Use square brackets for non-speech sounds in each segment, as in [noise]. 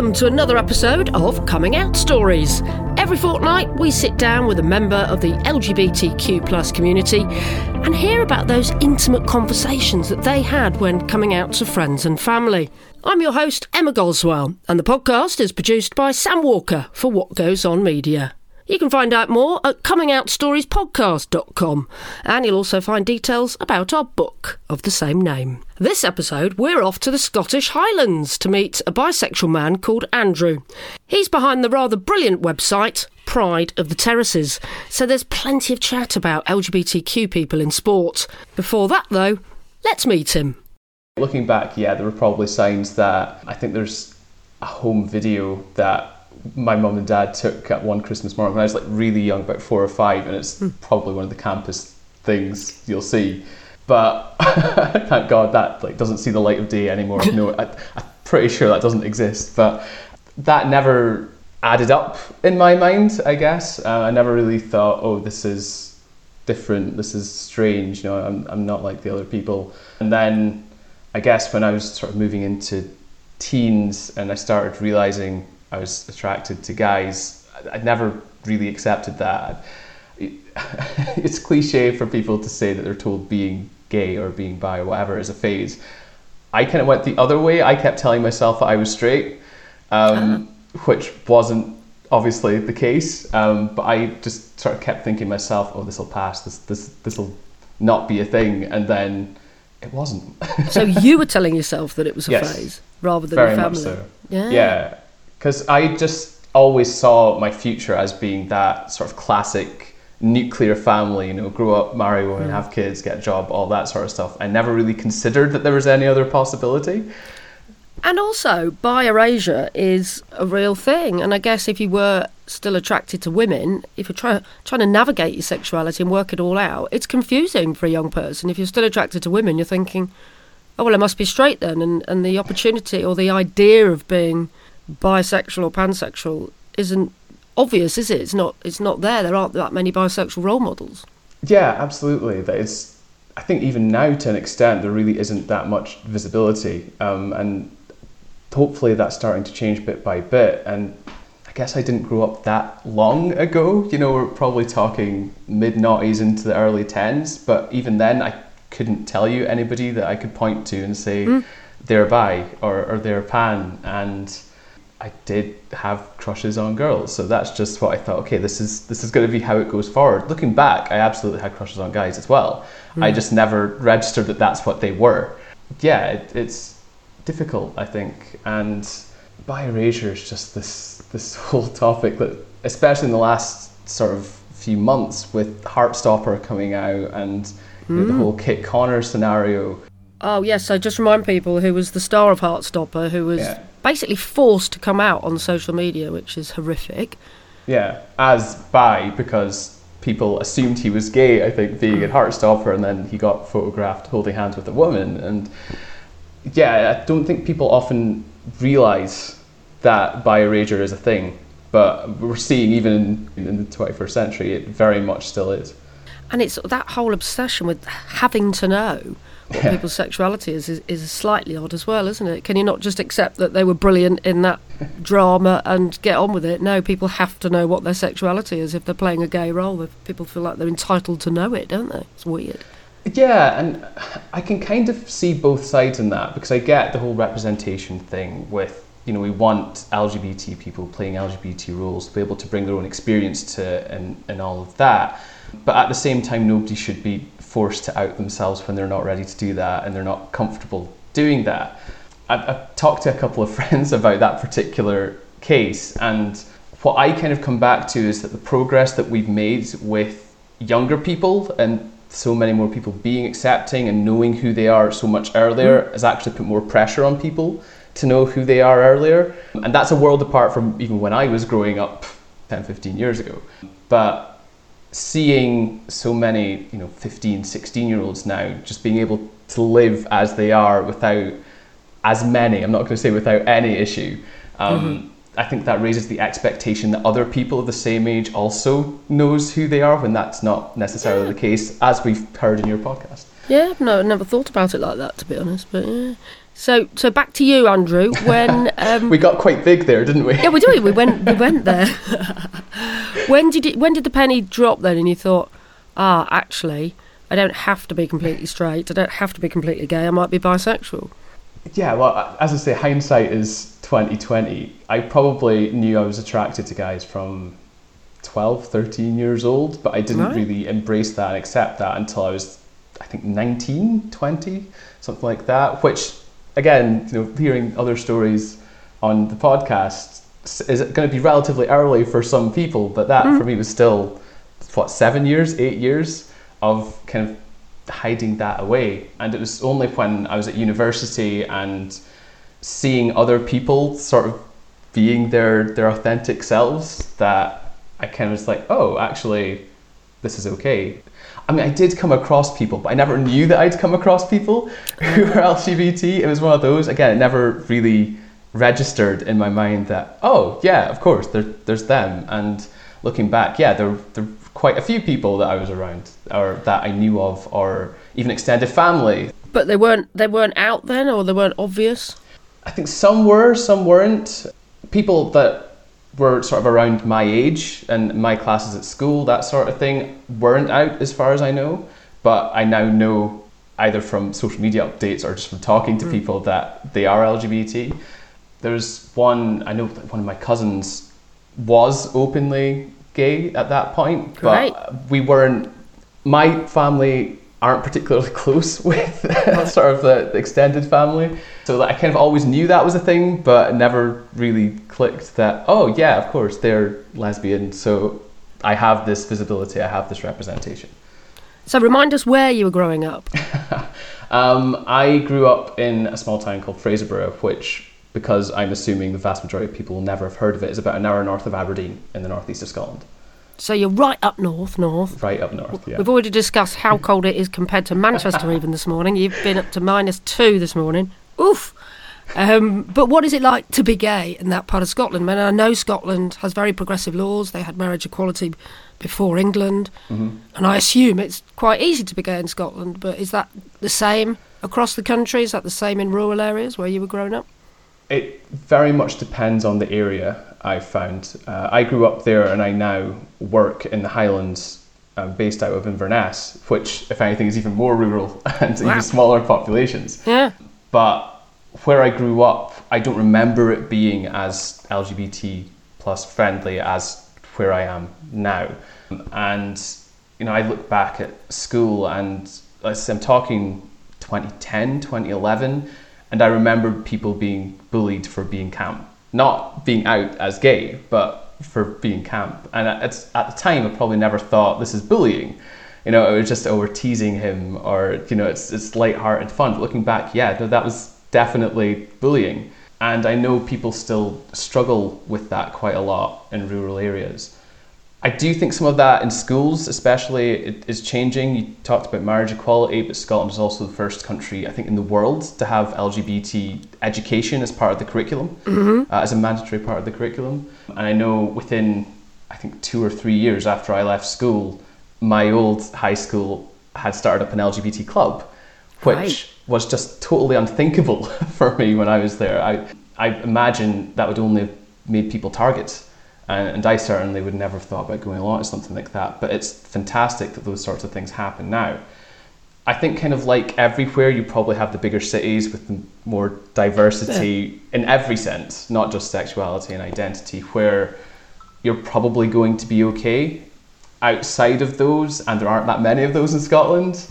Welcome to another episode of Coming Out Stories. Every fortnight, we sit down with a member of the LGBTQ plus community and hear about those intimate conversations that they had when coming out to friends and family. I'm your host, Emma Goswell, and the podcast is produced by Sam Walker for What Goes On Media. You can find out more at comingoutStoriesPodcast.com, and you'll also find details about our book of the same name. This episode, we're off to the Scottish Highlands to meet a bisexual man called Andrew. He's behind the rather brilliant website Pride of the Terraces, so there's plenty of chat about LGBTQ people in sport. Before that, though, let's meet him. Looking back, yeah, there were probably signs that I think there's a home video that my mum and dad took at one Christmas morning when I was like really young, about four or five, and it's mm. probably one of the campus things you'll see. But [laughs] thank God that like doesn't see the light of day anymore. no, [laughs] I, I'm pretty sure that doesn't exist. But that never added up in my mind. I guess uh, I never really thought, oh, this is different. This is strange. You know, I'm I'm not like the other people. And then I guess when I was sort of moving into teens and I started realizing I was attracted to guys. I'd never really accepted that. [laughs] It's cliche for people to say that they're told being gay or being bi or whatever is a phase. I kind of went the other way. I kept telling myself that I was straight, um, uh-huh. which wasn't obviously the case. Um, but I just sort of kept thinking myself, "Oh, this will pass. This this this will not be a thing." And then it wasn't. so [laughs] you were telling yourself that it was a yes, phase rather than a family. Much so. Yeah. Yeah because I just always saw my future as being that sort of classic nuclear family, you know, grow up, marry woman, mm. have kids, get a job, all that sort of stuff. I never really considered that there was any other possibility. And also, bi erasure is a real thing. And I guess if you were still attracted to women, if you're try, trying to navigate your sexuality and work it all out, it's confusing for a young person. If you're still attracted to women, you're thinking, oh, well, I must be straight then. And, and the opportunity or the idea of being bisexual or pansexual isn't obvious, is it? It's not. It's not there. There aren't that many bisexual role models. Yeah, absolutely. That is. I think even now, to an extent, there really isn't that much visibility, um, and hopefully that's starting to change bit by bit. And I guess I didn't grow up that long ago. You know, we're probably talking mid noughties into the early tens, but even then, I couldn't tell you anybody that I could point to and say mm. they're bi or, or they're pan and I did have crushes on girls. So that's just what I thought. Okay, this is this is going to be how it goes forward. Looking back, I absolutely had crushes on guys as well. Mm. I hmm. just never registered that that's what they were. Yeah, it, it's difficult, I think, and bi erasure is just this this [laughs] whole topic that, especially in the last sort of few months, with Heartstopper coming out and you know, the hmm. whole Kit Connor scenario. Oh yes, so just remind people who was the star of Heartstopper, who was yeah basically forced to come out on social media, which is horrific. Yeah, as bi because people assumed he was gay. I think being hmm. at Heartstopper, and then he got photographed holding hands with a woman, and yeah, I don't think people often realize that bi erasure is a thing. But we're seeing even in, in the 21st century, it very much still is. And it's that whole obsession with having to know yeah. people's sexuality is, is, is slightly odd as well, isn't it? Can you not just accept that they were brilliant in that [laughs] drama and get on with it? No, people have to know what their sexuality is if they're playing a gay role. People feel like they're entitled to know it, don't they? It's weird. Yeah, and I can kind of see both sides in that because I get the whole representation thing with, you know, we want LGBT people playing LGBT roles to be able to bring their own experience to and, and all of that. But at the same time, nobody should be forced to out themselves when they're not ready to do that and they're not comfortable doing that. I've, I've talked to a couple of [laughs] friends about that particular case, and what I kind of come back to is that the progress that we've made with younger people and so many more people being accepting and knowing who they are so much earlier mm. has actually put more pressure on people to know who they are earlier. And that's a world apart from even when I was growing up 10, 15 years ago. But seeing so many, you know, 15, 16 year olds now just being able to live as they are without as many, I'm not going to say without any issue. Um, mm-hmm. I think that raises the expectation that other people of the same age also knows who they are when that's not necessarily yeah. the case, as we've heard in your podcast. Yeah, no, never thought about it like that to be honest, but yeah. So, so back to you, Andrew. When [laughs] um, we got quite big there, didn't we? yeah, we did. We went. We went there. [laughs] when did it? When did the penny drop then? And you thought, ah, actually, I don't have to be completely straight. I don't have to be completely gay. I might be bisexual. Yeah, well, as I say, hindsight is twenty twenty. I probably knew I was attracted to guys from 12, 13 years old, but I didn't Right. really embrace that and accept that until I was, I think, 19, 20, something like that. Which, again, you know, hearing other stories on the podcast is going to be relatively early for some people, but that hmm. for me was still, what, seven years, eight years of kind of hiding that away. And it was only when I was at university and seeing other people sort of being their their authentic selves that I kind of was like, oh, actually, this is okay. I mean, I did come across people, but I never knew that I'd come across people who mm. were LGBT. It was one of those. Again, it never really registered in my mind that, oh, yeah, of course, there, there's them. And looking back, yeah, there, there were quite a few people that I was around or that I knew of, or even extended family But they weren't. They weren't out then, or they weren't obvious. I think some were, some weren't. People that were sort of around my age and my classes at school, that sort of thing, weren't out as far as I know. But I now know either from social media updates or just from talking to hmm. people that they are LGBT. There's one, I know one of my cousins was openly gay at that point, Great. but we weren't, my family aren't particularly [laughs] close with [laughs] [laughs] sort of the, the extended family. So I kind of always knew that was a thing, but never really clicked that, oh yeah, of course, they're lesbian. So I have this visibility, I have this representation. So remind us where you were growing up. [laughs] Um, I grew up in a small town called Fraserburgh, which, because I'm assuming the vast majority of people will never have heard of it, is about an hour north of Aberdeen in the northeast of Scotland. So you're right up north, north. Right up north, yeah. We've already discussed how cold it is compared to Manchester even this morning. You've been up to minus two this morning. Oof. Um, but what is it like to be gay in that part of Scotland? I mean, I know Scotland has very progressive laws. They had marriage equality before England, Mm-hmm. and I assume it's quite easy to be gay in Scotland. But is that the same across the country? Is that the same in rural areas where you were growing up? It very much depends on the area, I've found. Uh, I grew up there and I now work in the Highlands, um, based out of Inverness, which, if anything, is even more rural [laughs] and Wow. even smaller populations. Yeah. But where I grew up, I don't remember it being as LGBT plus friendly as where I am now. And you know, I look back at school and I'm talking 2010, 2011, and I remember people being bullied for being camp, not being out as gay, but for being camp. And it's, at the time, I probably never thought this is bullying. You know, it was just, oh, we're teasing him, or, you know, it's, it's light-hearted fun. But looking back, yeah, that was definitely bullying. And I know people still struggle with that quite a lot in rural areas. I do think some of that in schools, especially, it is changing. You talked about marriage equality, but Scotland is also the first country, I think, in the world to have LGBT education as part of the curriculum, uh, as a mandatory part of the curriculum. And I know within, I think, two or three years after I left school, my old high school had started up an LGBT club, which Right. was just totally unthinkable [laughs] for me when I was there. I, I imagine that would only have made people targets. And, and I certainly would never have thought about going along to something like that. But it's fantastic that those sorts of things happen now. I think, kind of like everywhere, you probably have the bigger cities with the more diversity in every sense, not just sexuality and identity, where you're probably going to be okay. Outside of those, and there aren't that many of those in Scotland,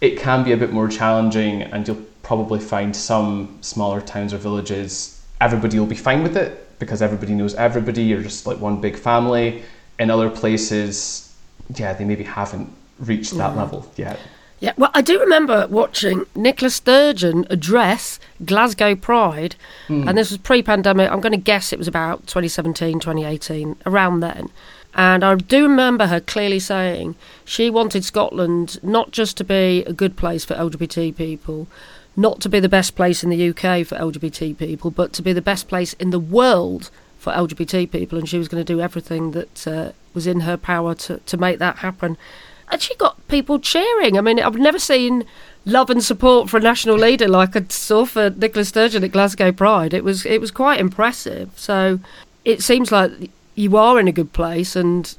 it can be a bit more challenging, and you'll probably find some smaller towns or villages, everybody will be fine with it because everybody knows everybody, you're just like one big family. In other places, yeah, they maybe haven't reached that mm-hmm. level yet. Yeah, well, I do remember watching Nicola Sturgeon address Glasgow Pride, hmm. and this was pre pandemic. I'm going to guess it was about 2017, 2018, around then. And I do remember her clearly saying she wanted Scotland not just to be a good place for LGBT people, not to be the best place in the UK for LGBT people, but to be the best place in the world for LGBT people. And she was going to do everything that uh, was in her power to, to make that happen. And she got people cheering. I mean, I've never seen love and support for a national leader like I saw for Nicola Sturgeon at Glasgow Pride. It was it was quite impressive. So it seems like you are in a good place, and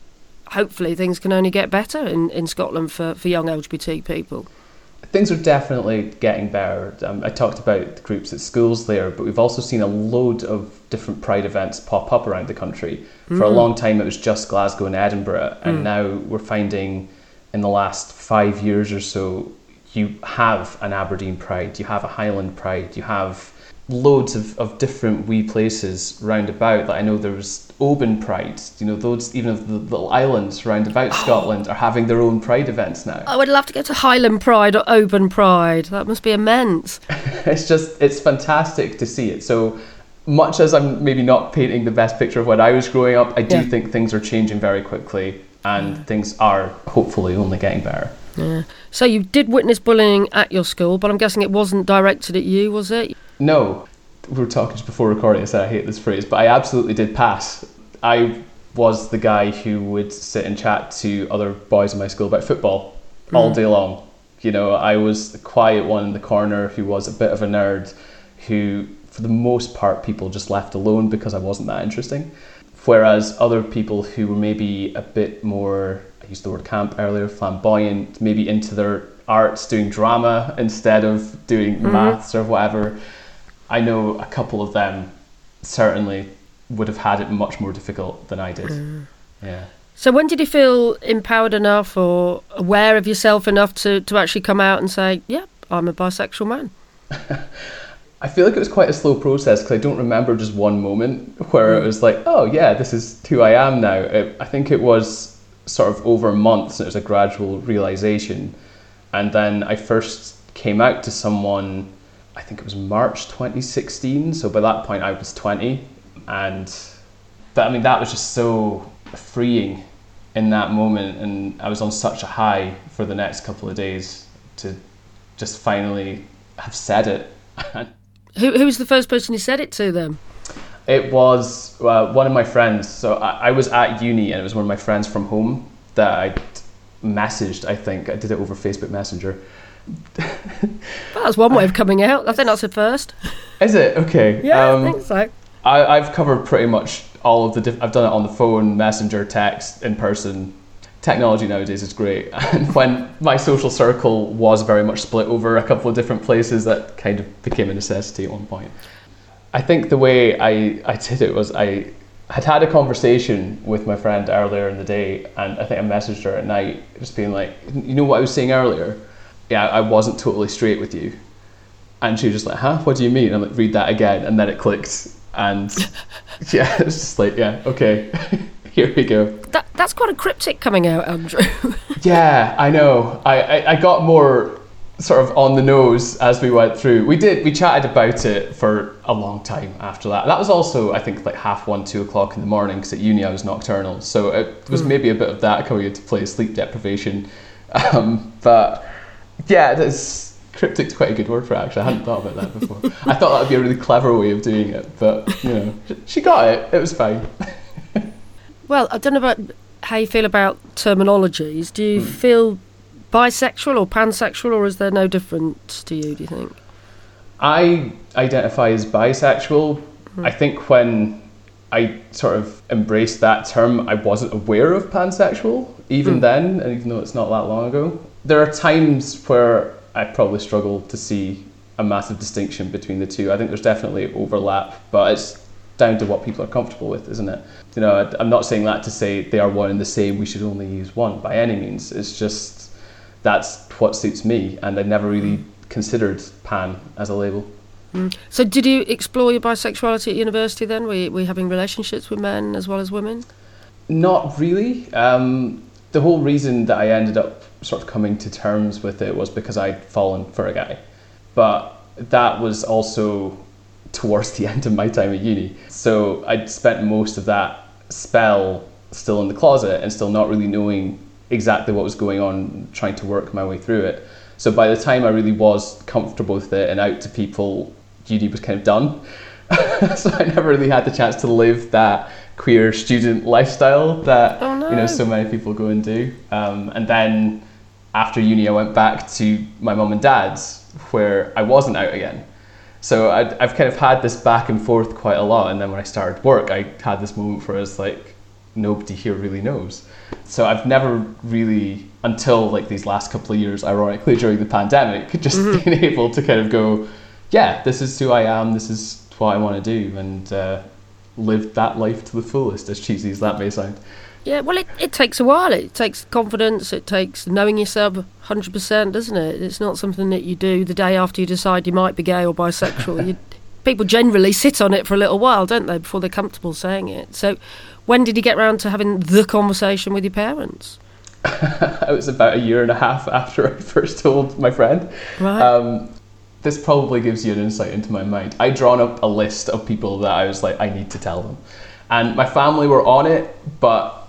hopefully things can only get better in, in Scotland for, for young LGBT people. Things are definitely getting better. Um, I talked about the groups at schools there, but we've also seen a load of different Pride events pop up around the country. Mm. For a mm. long time, it was just Glasgow and Edinburgh, and mm. now we're finding in the last five years or so, you have an Aberdeen Pride, you have a Highland Pride, you have loads of, of different wee places round about. Like I know there was Oban Pride. You know, those even of the little islands round about oh. Scotland are having their own Pride events now. I would love to go to Highland Pride or Oban Pride. That must be immense. [laughs] it's just it's fantastic to see it. So much as I'm maybe not painting the best picture of when I was growing up, I do yeah. think things are changing very quickly and things are hopefully only getting better. Yeah. So you did witness bullying at your school, but I'm guessing it wasn't directed at you, was it? No. We were talking just before recording, I said I hate this phrase, but I absolutely did pass. I was the guy who would sit and chat to other boys in my school about football mm. all day long. You know, I was the quiet one in the corner who was a bit of a nerd who, for the most part, people just left alone because I wasn't that interesting. Whereas other people who were maybe a bit more I used the word camp earlier, flamboyant, maybe into their arts, doing drama instead of doing mm-hmm. maths or whatever. I know a couple of them certainly would have had it much more difficult than I did. Mm. Yeah. So when did you feel empowered enough or aware of yourself enough to, to actually come out and say, yeah, I'm a bisexual man? [laughs] I feel like it was quite a slow process because I don't remember just one moment where mm. it was like, oh yeah, this is who I am now. It, I think it was sort of over months, and it was a gradual realization. And then I first came out to someone, I think it was March 2016. So by that point, I was 20, and that, I mean that was just so freeing in that moment, and I was on such a high for the next couple of days to just finally have said it. [laughs] who, who was the first person you said it to then? It was uh, one of my friends. So I, I, was at uni, and it was one of my friends from home that I messaged. I think I did it over Facebook Messenger. [laughs] that's one way of coming out. I think that's the first. Is it okay? Yeah, um, I think so. I, have covered pretty much all of the. Diff- I've done it on the phone, messenger, text, in person. Technology nowadays is great, [laughs] and when my social circle was very much split over a couple of different places, that kind of became a necessity at one point. I think the way I, I did it was I had had a conversation with my friend earlier in the day, and I think I messaged her at night, just being like, you know what I was saying earlier? Yeah, I wasn't totally straight with you. And she was just like, huh? What do you mean? I'm like, read that again. And then it clicked. And [laughs] yeah, [laughs] it's just like, yeah, okay, [laughs] here we go. That, that's quite a cryptic coming out, Andrew. [laughs] yeah, I know. I, I, I got more sort of on the nose as we went through. We did we chatted about it for a long time after that. That was also I think like half one, two o'clock in the morning because at uni I was nocturnal, so it was mm. maybe a bit of that coming into play, sleep deprivation. [laughs] Um, but yeah, it's cryptic's quite a good word for it. Actually, I hadn't thought about that before. I thought that would be a really clever way of doing it, but you know, she got it. It was fine. Well, I don't know about how you feel about terminologies. Do you mm. feel bisexual or pansexual, or is there no difference to you? Do you think? I identify as bisexual. Mm-hmm. I think when I sort of embraced that term, I wasn't aware of pansexual even mm. then, and even though it's not that long ago. There are times where I probably struggle to see a massive distinction between the two. I think there's definitely overlap, but it's down to what people are comfortable with, isn't it? You know, I'm not saying that to say they are one and the same, we should only use one by any means. It's just that's what suits me, and I never really considered pan as a label. Mm. So, did you explore your bisexuality at university then? Were you, were you having relationships with men as well as women? Not really. Um, the whole reason that I ended up sort of coming to terms with it was because I'd fallen for a guy. But that was also towards the [laughs] end of my time at uni. So I'd spent most of that spell still in the closet and still not really knowing exactly what was going on, trying to work my way through it. So by the time I really was comfortable with it and out to people, uni was kind of done. [laughs] so I never really had the chance to live that queer student lifestyle that oh no. you know so many people go and do. Um, and then after uni, I went back to my mum and dad's where I wasn't out again. So i have kind of had this back and forth quite a lot. And then when I started work, I had this moment where I was like, nobody here really knows. So I've never really, until like these last couple of years, ironically during the pandemic, [laughs] just mm-hmm. been able to kind of go, yeah, this is who I am, this is what I want to do, and uh, live that life to the fullest, as cheesy as that may sound. Yeah, well, it, it takes a while. It takes confidence. It takes knowing yourself 100%, doesn't it? It's not something that you do the day after you decide you might be gay or bisexual. [laughs] you, people generally sit on it for a little while, don't they, before they're comfortable saying it. So, when did you get round to having the conversation with your parents? [laughs] it was about a year and a half after I first told my friend. Right. Um, this probably gives you an insight into my mind. I'd drawn up a list of people that I was like, I need to tell them. And my family were on it, but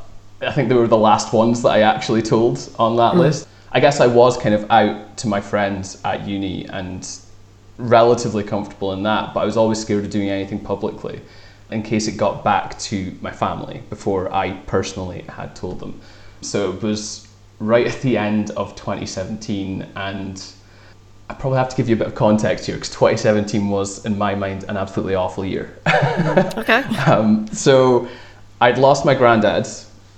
I think they were the last ones that I actually told on that mm. list. I guess I was kind of out to my friends at uni and relatively comfortable in that, but I was always scared of doing anything publicly in case it got back to my family before I personally had told them. So it was right at the end of 2017 and I probably have to give you a bit of context here because 2017 was, in my mind, an absolutely awful year. [laughs] okay. Um, so I'd lost my granddad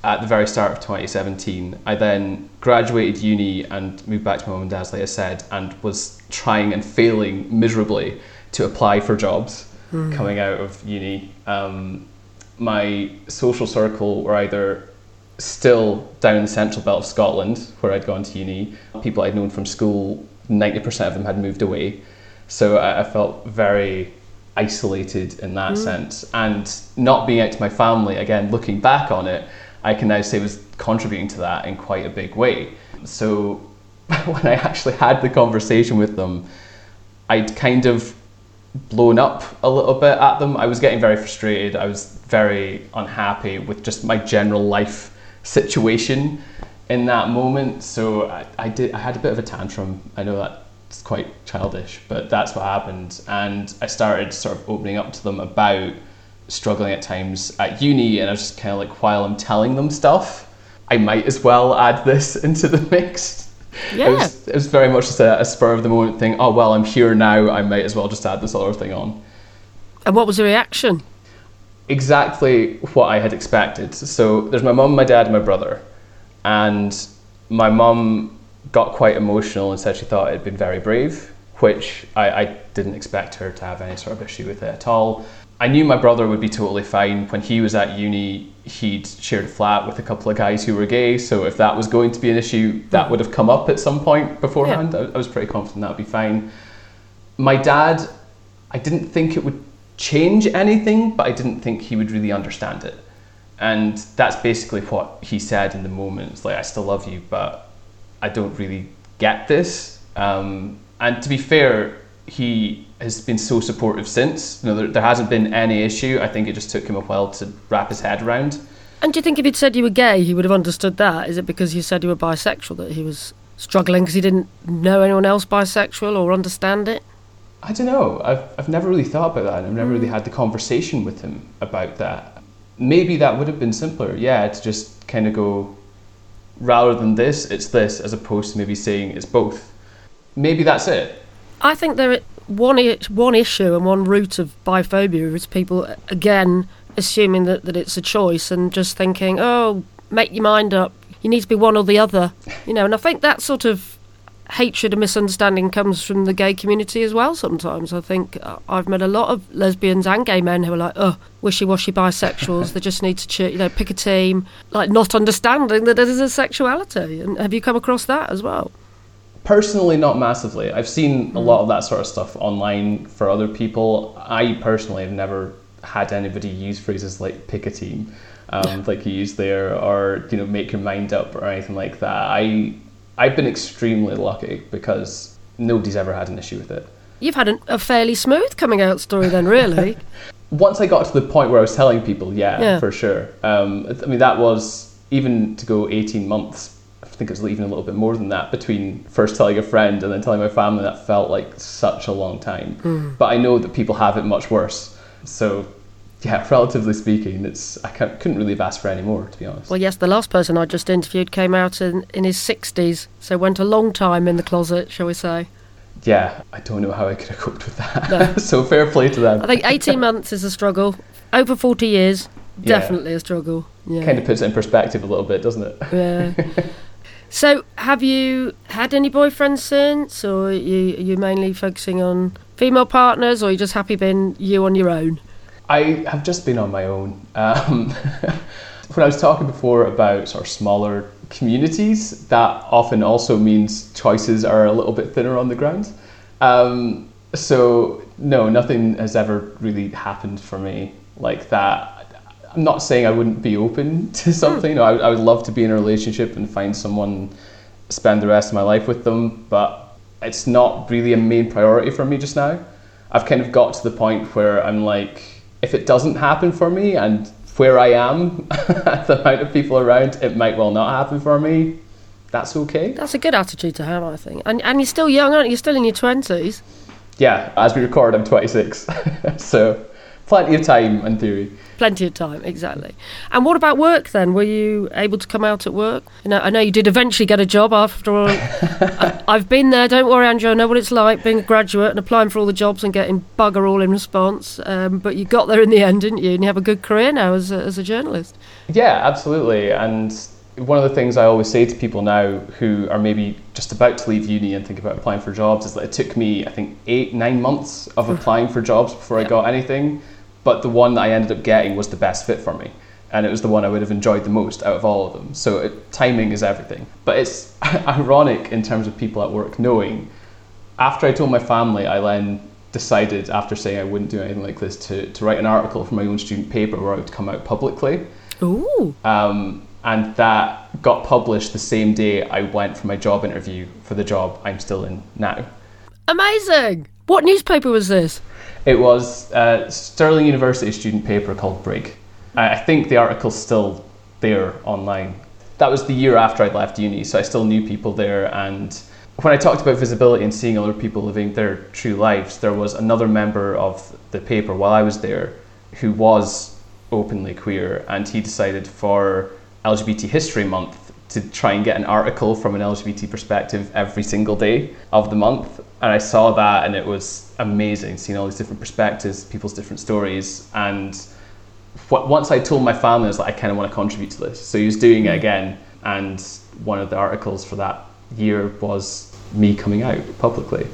at the very start of 2017. I then graduated uni and moved back to my mum and dad's, like I said, and was trying and failing miserably to apply for jobs mm. coming out of uni. Um, my social circle were either still down in the central belt of Scotland, where I'd gone to uni. People I'd known from school, 90% of them had moved away. So I, I felt very isolated in that mm. sense. And not being out to my family, again, looking back on it, I can now say was contributing to that in quite a big way. So [laughs] when I actually had the conversation with them, I'd kind of blown up a little bit at them. I was getting very frustrated. I was very unhappy with just my general life situation in that moment. So I, I did. I had a bit of a tantrum. I know that's quite childish, but that's what happened. And I started sort of opening up to them about struggling at times at uni, and I was just kind of like, while I'm telling them stuff, I might as well add this [laughs] into the mix. Yeah. It was, it was very much just a, a spur of the moment thing. Oh, well, I'm here now. I might as well just add this other thing on. And what was the reaction? Exactly what I had expected. So there's my mum, my dad, and my brother. And my mum got quite emotional and said she thought it had been very brave, which I, I didn't expect her to have any sort of issue with it at all. I knew my brother would be totally fine. When he was at uni, he'd shared a flat with a couple of guys who were gay. So if that was going to be an issue, that would have come up at some point beforehand. Yeah. I, was pretty confident that would be fine. My dad, I didn't think it would change anything, but I didn't think he would really understand it. And that's basically what he said in the moment. It's like, I still love you, but I don't really get this. Um, and to be fair, he has been so supportive since. You know, there, there hasn't been any issue. I think it just took him a while to wrap his head around. And do you think if he'd said you were gay, he would have understood that? Is it because you said you were bisexual that he was struggling because he didn't know anyone else bisexual or understand it? I don't know. I've, I've never really thought about that. I've never really mm. had the conversation with him about that. Maybe that would have been simpler, yeah, to just kind of go, rather than this, it's this, as opposed to maybe saying it's both. Maybe that's it. I think there one one issue and one root of biphobia is people again assuming that, that it's a choice and just thinking, oh, make your mind up. You need to be one or the other, you know. And I think that sort of hatred and misunderstanding comes from the gay community as well. Sometimes I think uh, I've met a lot of lesbians and gay men who are like, oh, wishy-washy bisexuals. they just need to, you know, pick a team, like not understanding that it is a sexuality. And have you come across that as well? Personally, not massively. I've seen a lot of that sort of stuff online for other people. I personally have never had anybody use phrases like pick a team, um, yeah. like you used there, or you know make your mind up or anything like that. I I've been extremely lucky because nobody's ever had an issue with it. You've had an, a fairly smooth coming out story then, really. [laughs] [laughs] Once I got to the point where I was telling people, yeah, yeah. for sure. Um, I mean, that was even to go 18 months think it was even a little bit more than that between first telling a friend and then telling my family. That felt like such a long time. Mm. But I know that people have it much worse. So, yeah, [laughs] relatively speaking, it's I couldn't really have asked for any more, to be honest. Well, yes, the last person I just interviewed came out in, in his 60s, so went a long time in the closet, shall we say. Yeah, I don't know how I could have coped with that. No. [laughs] so fair play to them. I think 18 months is a struggle. Over 40 years, definitely yeah. a struggle. Yeah. Kind of puts it in perspective a little bit, doesn't it? Yeah. [laughs] so, have you had any boyfriends since, or are you, are you mainly focusing on female partners, or are you just happy being you on your own? I have just been on my own. Um, [laughs] when I was talking before about sort of smaller communities, that often also means choices are a little bit thinner on the ground. Um, so no, nothing has ever really happened for me like that. I'm not saying I wouldn't be open [laughs] to hmm. something. I, I would love to be in a relationship and find someone, spend the rest of my life with them, but it's not really a main priority for me just now. I've kind of got to the point where I'm like, if it doesn't happen for me and where I am, [laughs] the amount of people around, it might well not happen for me. That's okay. That's a good attitude to have, I think. And and you're still young, aren't you? You're still in your twenties. Yeah, as we record, I'm 26, [laughs] so plenty of time in theory. Plenty of time, exactly. And what about work then? Were you able to come out at work? You know, I know you did eventually get a job after all. [laughs] I, have been there. Don't worry, Andrew. I know what it's like being a graduate and applying for all the jobs and getting bugger all in response. Um, but you got there in the end, didn't you? And you have a good career now as a, as a journalist. Yeah, absolutely. And one of the things I always say to people now who are maybe just about to leave uni and think about applying for jobs is that it took me, I think, eight, nine months of applying for jobs before I got anything but the one that I ended up getting was the best fit for me. And it was the one I would have enjoyed the most out of all of them. So it, timing is everything. But it's [laughs] ironic in terms of people at work knowing. After I told my family, I then decided, after saying I wouldn't do anything like this, to, to write an article for my own student paper where I would come out publicly. Ooh. Um, and that got published the same day I went for my job interview for the job I'm still in now. Amazing! What newspaper was this? It was a Stirling University student paper called Brig. I think the article's still there online. That was the year after I'd left uni, so I still knew people there. And when I talked about visibility and seeing other people living their true lives, there was another member of the paper while I was there who was openly queer, and he decided for LGBT History Month to try and get an article from an LGBT perspective every single day of the month. And I saw that, and it was amazing seeing all these different perspectives, people's different stories. And once I told my family, I was like, I kind of want to contribute to this. So he was doing it mm. again, and one of the articles for that year was me coming out publicly.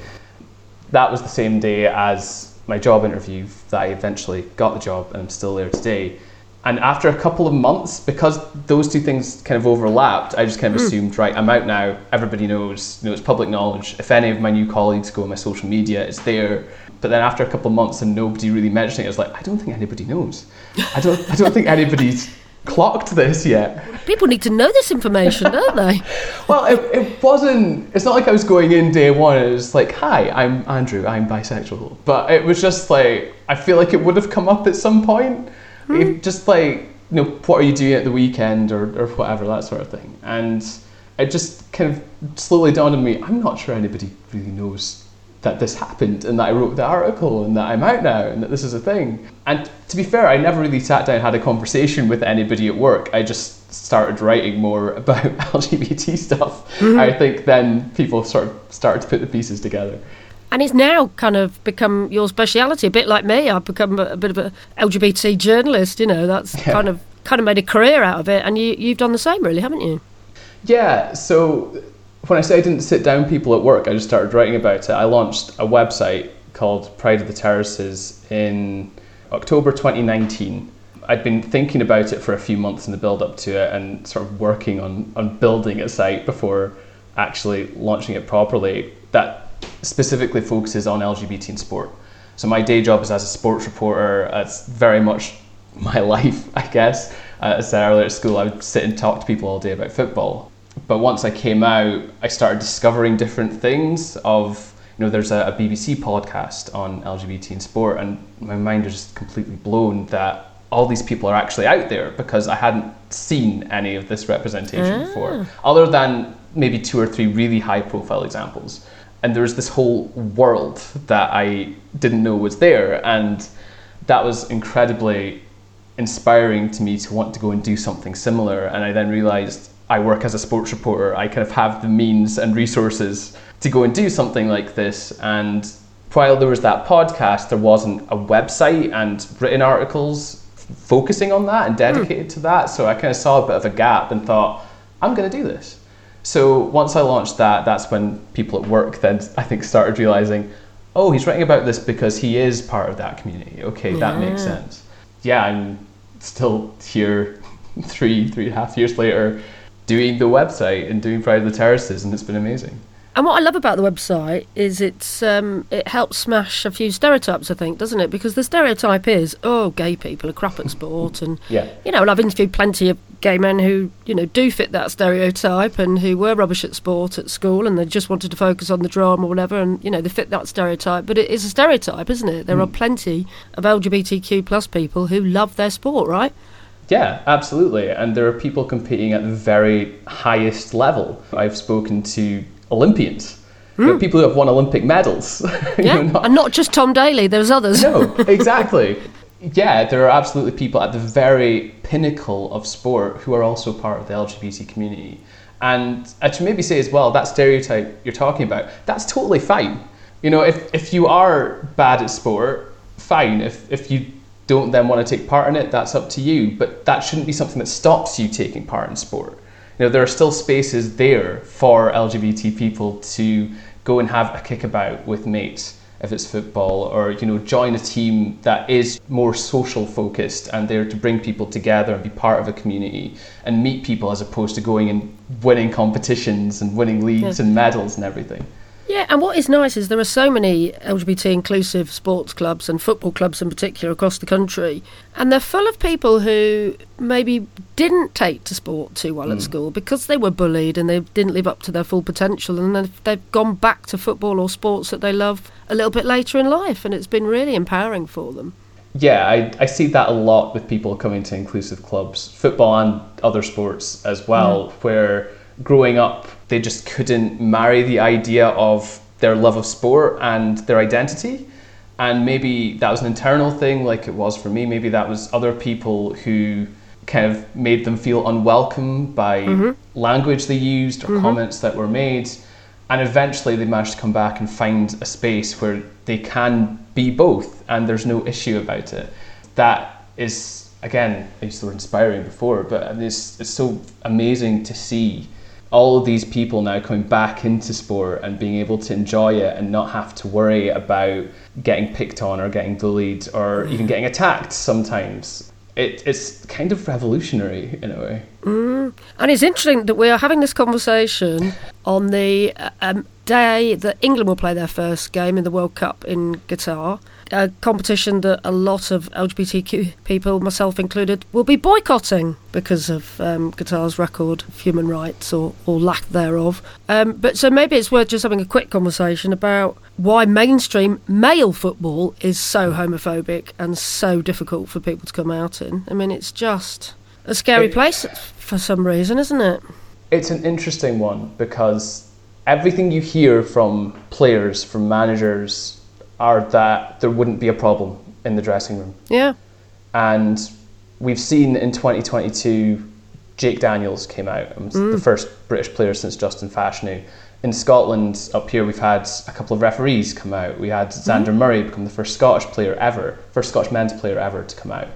That was the same day as my job interview that I eventually got the job, and I'm still there today and after a couple of months, because those two things kind of overlapped, I just kind of mm. assumed, right, I'm out now. Everybody knows, you know, it's public knowledge. If any of my new colleagues go on my social media, it's there. But then after a couple of months and nobody really mentioning it, I was like, I don't think anybody knows. I don't, I don't think anybody's clocked this yet. People need to know this information, don't they? [laughs] well, it, it wasn't. It's not like I was going in day one. It was like, hi, I'm Andrew. I'm bisexual. But it was just like I feel like it would have come up at some point mm. just like you know what are you doing at the weekend or, or whatever that sort of thing and it just kind of slowly dawned on me i'm not sure anybody really knows that this happened and that i wrote the article and that i'm out now and that this is a thing and to be fair i never really sat down and had a conversation with anybody at work i just started writing more [laughs] about lgbt stuff mm-hmm. i think then people sort of started to put the pieces together and it's now kind of become your speciality, a bit like me. I've become a, a bit of a LGBT journalist. You know, that's yeah. kind of kind of made a career out of it, and you you've done the same, really, haven't you? Yeah. So when I say I didn't sit down people at work, I just started writing about it. I launched a website called Pride of the Terraces in October 2019. I'd been thinking about it for a few months in the build up to it and sort of working on, on building a site before actually launching it properly. That specifically focuses on LGBT in sport. So my day job is as a sports reporter. It's very much [laughs] my life, I guess. Uh, as I said earlier at school, I would sit and talk to people all day about football. But once I came out, I started discovering different things of, you know, there's a, a BBC podcast on LGBT in sport, and my mind was just completely blown that all these people are actually out there because I hadn't seen any of this representation ah. before, other than maybe two or three really high profile examples and there was this whole world that I didn't know was there. And that was incredibly inspiring to me to want to go and do something similar. And I then realized I work as a sports reporter. I kind of have the means and resources to go and do something like this. And while there was that podcast, there wasn't a website and written articles focusing on that and dedicated mm. to that. So I kind of saw a bit of a gap and thought, I'm going to do this. So once I launched that, that's when people at work then I think started realizing, oh, he's writing about this because he is part of that community. Okay, yeah. that makes sense. Yeah, I'm still here [laughs] three, three and a half years later doing the website and doing Pride of the Terraces, and it's been amazing. And what I love about the website is it's um, it helps smash a few stereotypes, I think, doesn't it? Because the stereotype is, oh, gay people are crap at sport, and yeah. you know, and I've interviewed plenty of gay men who you know do fit that stereotype and who were rubbish at sport at school, and they just wanted to focus on the drama or whatever, and you know they fit that stereotype. But it is a stereotype, isn't it? There mm. are plenty of LGBTQ plus people who love their sport, right? Yeah, absolutely. And there are people competing at the very highest level. I've spoken to Olympians. You know, hmm. people who have won Olympic medals. [laughs] Yeah, not, and not just Tom Daley, there's others. no, [laughs] exactly. Yeah, there are absolutely people at the very pinnacle of sport who are also part of the LGBT community. And I should maybe say as well, that stereotype you're talking about, that's totally fine. You know, if, if you are bad at sport, fine. If, if you don't then want to take part in it, that's up to you. But that shouldn't be something that stops you taking part in sport you know, there are still spaces there for LGBT people to go and have a kickabout with mates if it's football or you know join a team that is more social focused and there to bring people together and be part of a community and meet people as opposed to going and winning competitions and winning leagues yeah. and medals and everything yeah, and what is nice is there are so many LGBT inclusive sports clubs and football clubs in particular across the country, and they're full of people who maybe didn't take to sport too well mm. at school because they were bullied and they didn't live up to their full potential, and they've, they've gone back to football or sports that they love a little bit later in life, and it's been really empowering for them. Yeah, I, I see that a lot with people coming to inclusive clubs, football and other sports as well, mm. where growing up, they just couldn't marry the idea of their love of sport and their identity. And maybe that was an internal thing, like it was for me. Maybe that was other people who kind of made them feel unwelcome by mm-hmm. language they used or mm-hmm. comments that were made. And eventually they managed to come back and find a space where they can be both and there's no issue about it. That is, again, I used the word inspiring before, but it's, it's so amazing to see all of these people now coming back into sport and being able to enjoy it and not have to worry about getting picked on or getting bullied or even getting attacked sometimes. It, it's kind of revolutionary in a way. Mm. And it's interesting that we are having this conversation on the uh, um, day that England will play their first game in the World Cup in Qatar a competition that a lot of LGBTQ people, myself included, will be boycotting because of um, Qatar's record of human rights or, or lack thereof. Um, but so maybe it's worth just having a quick conversation about why mainstream male football is so homophobic and so difficult for people to come out in. I mean, it's just a scary place for some reason, isn't it? It's an interesting one because everything you hear from players, from managers, are that there wouldn't be a problem in the dressing room. Yeah. And we've seen in 2022, Jake Daniels came out, mm. the first British player since Justin Fashanu. In Scotland, up here, we've had a couple of referees come out. We had Zander mm. Murray become the first Scottish player ever, first Scottish men's player ever to come out.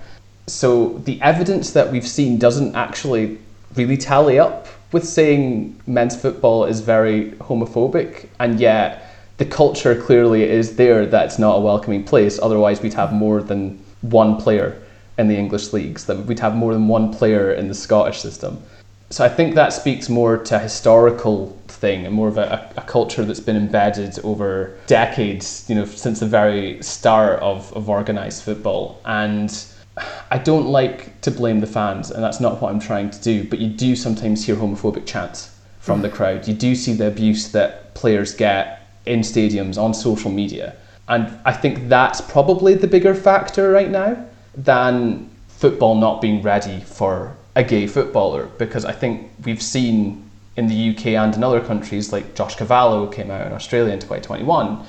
So the evidence that we've seen doesn't actually really tally up with saying men's football is very homophobic, and yet the culture clearly is there that it's not a welcoming place. Otherwise, we'd have more than one player in the English leagues. That we'd have more than one player in the Scottish system. So I think that speaks more to a historical thing and more of a, a, culture that's been embedded over decades, you know, since the very start of, of organised football. And I don't like to blame the fans, and that's not what I'm trying to do, but you do sometimes hear homophobic chants from the crowd. You do see the abuse that players get in stadiums on social media. And I think that's probably the bigger factor right now than football not being ready for a gay footballer because I think we've seen in the UK and in other countries like Josh Cavallo came out in Australia in 2021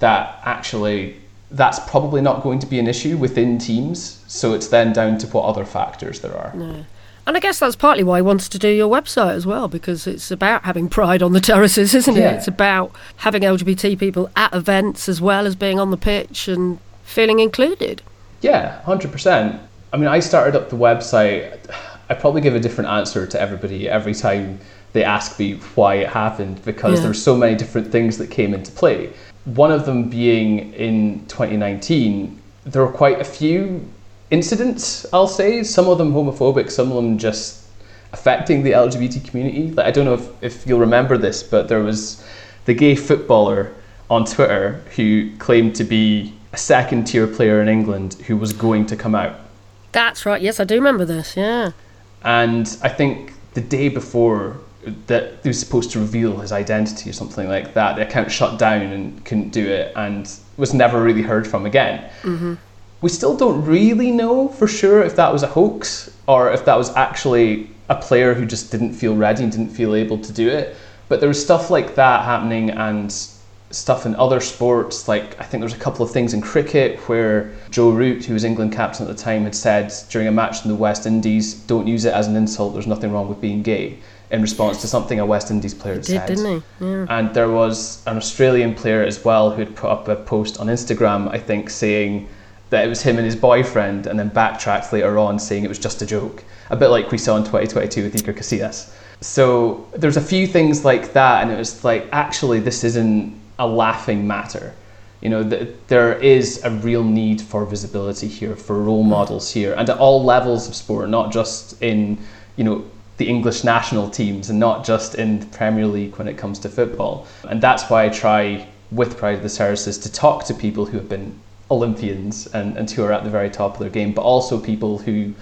that actually that's probably not going to be an issue within teams. So it's then down to what other factors there are. No. And I guess that's partly why I wanted to do your website as well, because it's about having pride on the terraces, isn't it? Yeah. It's about having LGBT people at events as well as being on the pitch and feeling included. Yeah, 100%. I mean, I started up the website. I probably give a different answer to everybody every time they ask me why it happened because Yeah. there's so many different things that came into play. One of them being in 2019, there were quite a few incidents, I'll say, some of them homophobic, some of them just affecting the LGBT community. Like, I don't know if, if you'll remember this, but there was the gay footballer on Twitter who claimed to be a second tier player in England who was going to come out. That's right. Yes, I do remember this. Yeah. And I think the day before that he was supposed to reveal his identity or something like that, the account shut down and couldn't do it and was never really heard from again. Mm-hmm. We still don't really know for sure if that was a hoax or if that was actually a player who just didn't feel ready and didn't feel able to do it. But there was stuff like that happening and stuff in other sports. Like I think there's a couple of things in cricket where Joe Root, who was England captain at the time, had said during a match in the West Indies, "Don't use it as an insult. There's nothing wrong with being gay." In response to something a West Indies player Did, said. didn't he? Yeah. And there was an Australian player as well who had put up a post on Instagram, I think, saying that it was him and his boyfriend, and then backtracked later on saying it was just a joke. A bit like we saw in 2022 with Iker Casillas. So there's a few things like that, and it was like, actually, this isn't a laughing matter. You know, th- there is a real need for visibility here, for role models here, and at all levels of sport, not just in, you know, the English national teams and not just in the Premier League when it comes to football. And that's why I try with Pride of the Terraces to talk to people who have been Olympians and, and who are at the very top of their game, but also people who,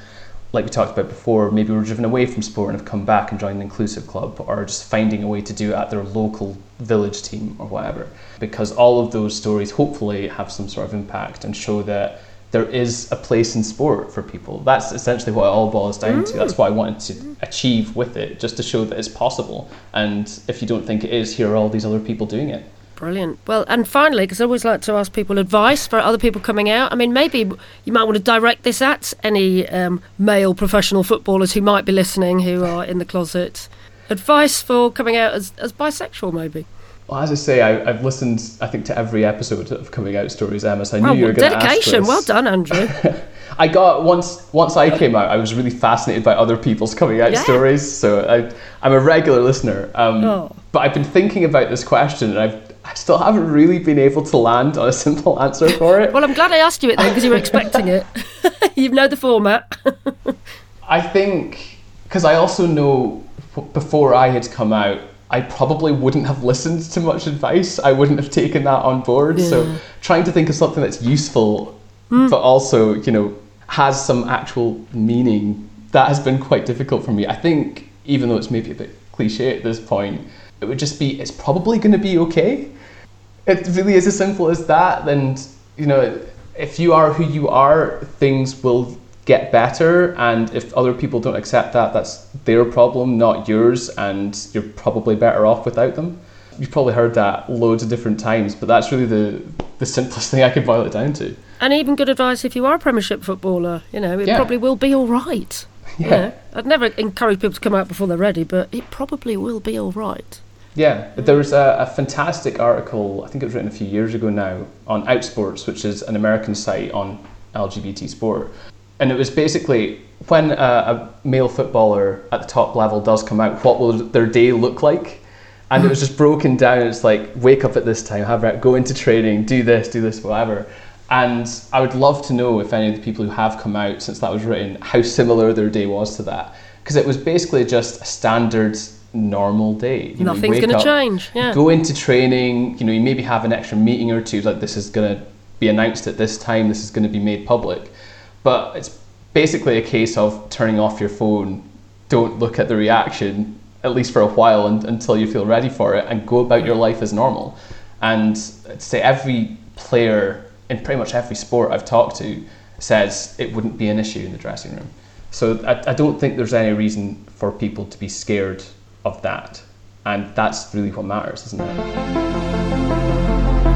like we talked about before, maybe were driven away from sport and have come back and joined an inclusive club or just finding a way to do it at their local village team or whatever. Because all of those stories hopefully have some sort of impact and show that there is a place in sport for people. That's essentially what it all boils down to. That's what I wanted to achieve with it, just to show that it's possible. And if you don't think it is, here are all these other people doing it. Brilliant. Well, and finally, because I always like to ask people advice for other people coming out. I mean, maybe you might want to direct this at any um, male professional footballers who might be listening who are in the closet. Advice for coming out as, as bisexual, maybe. Well, as I say, I, I've listened, I think, to every episode of Coming Out Stories, Emma. So I knew you were going to ask dedication. Well done, Andrew. [laughs] I got once once I came out, I was really fascinated by other people's coming out Yeah. stories. So I, I'm a regular listener. Um, Oh. But I've been thinking about this question, and I've I still haven't really been able to land on a [laughs] simple answer for it. well, I'm glad I asked you it then because you were expecting it. [laughs] you know the format. I think because I also know before I had come out, I probably wouldn't have listened to much advice. I wouldn't have taken that on board. So trying to think of something that's useful, mm. but also you know has some actual meaning, that has been quite difficult for me. I think even though it's maybe a bit cliche at this point, it would just be it's probably going to be okay it really is as simple as that and you know if you are who you are things will get better and if other people don't accept that that's their problem not yours and you're probably better off without them you've probably heard that loads of different times but that's really the the simplest [laughs] thing i could boil it down to and even good advice if you are a Premiership footballer. You know, it Yeah. probably will be all right. [laughs] You Yeah. know, I'd never encourage people to come out before they're ready, but it probably will be all right. Yeah, there was a, a fantastic article, I think it was written a few years ago now, on Outsports, which is an American site on LGBT sport. And it was basically when a, a male footballer at the top level does come out, what will their day look like? And it was just broken down. It's like, wake up at this time, have go into training, do this, do this, whatever. And I would love to know if any of the people who have come out since that was written, how similar their day was to that. Because it was basically just a standard, normal day. You know, you Nothing's going to change. Yeah. Go into training, you know, you maybe have an extra meeting or two, like this is going to be announced at this time, this is going to be made public. But it's basically a case of turning off your phone, don't look at the reaction, at least for a while and, until you feel ready for it, and go about your life as normal. And I'd say every player in pretty much every sport I've talked to says it wouldn't be an issue in the dressing room. So I, I don't think there's any reason for people to be scared of that. And that's really what matters, isn't it?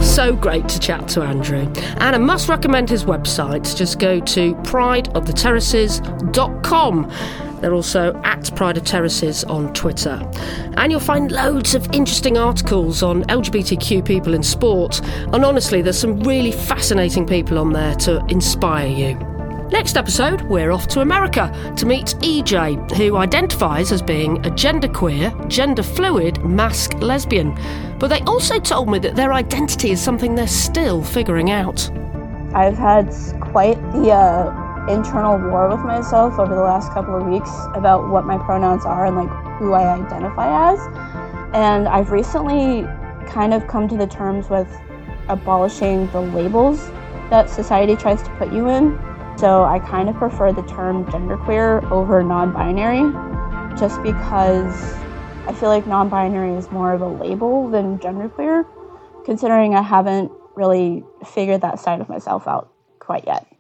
So great to chat to Andrew. And I must recommend his website. Just go to prideoftheterraces.com. They're also at Pride of Terraces on Twitter. And you'll find loads of interesting articles on LGBTQ people in sport. And honestly, there's some really fascinating people on there to inspire you. Next episode, we're off to America to meet EJ, who identifies as being a genderqueer, gender fluid, masc lesbian. But they also told me that their identity is something they're still figuring out. I've had quite the uh, internal war with myself over the last couple of weeks about what my pronouns are and like who I identify as. And I've recently kind of come to the terms with abolishing the labels that society tries to put you in. So I kind of prefer the term genderqueer over non binary just because I feel like non binary is more of a label than genderqueer, considering I haven't really figured that side of myself out quite yet.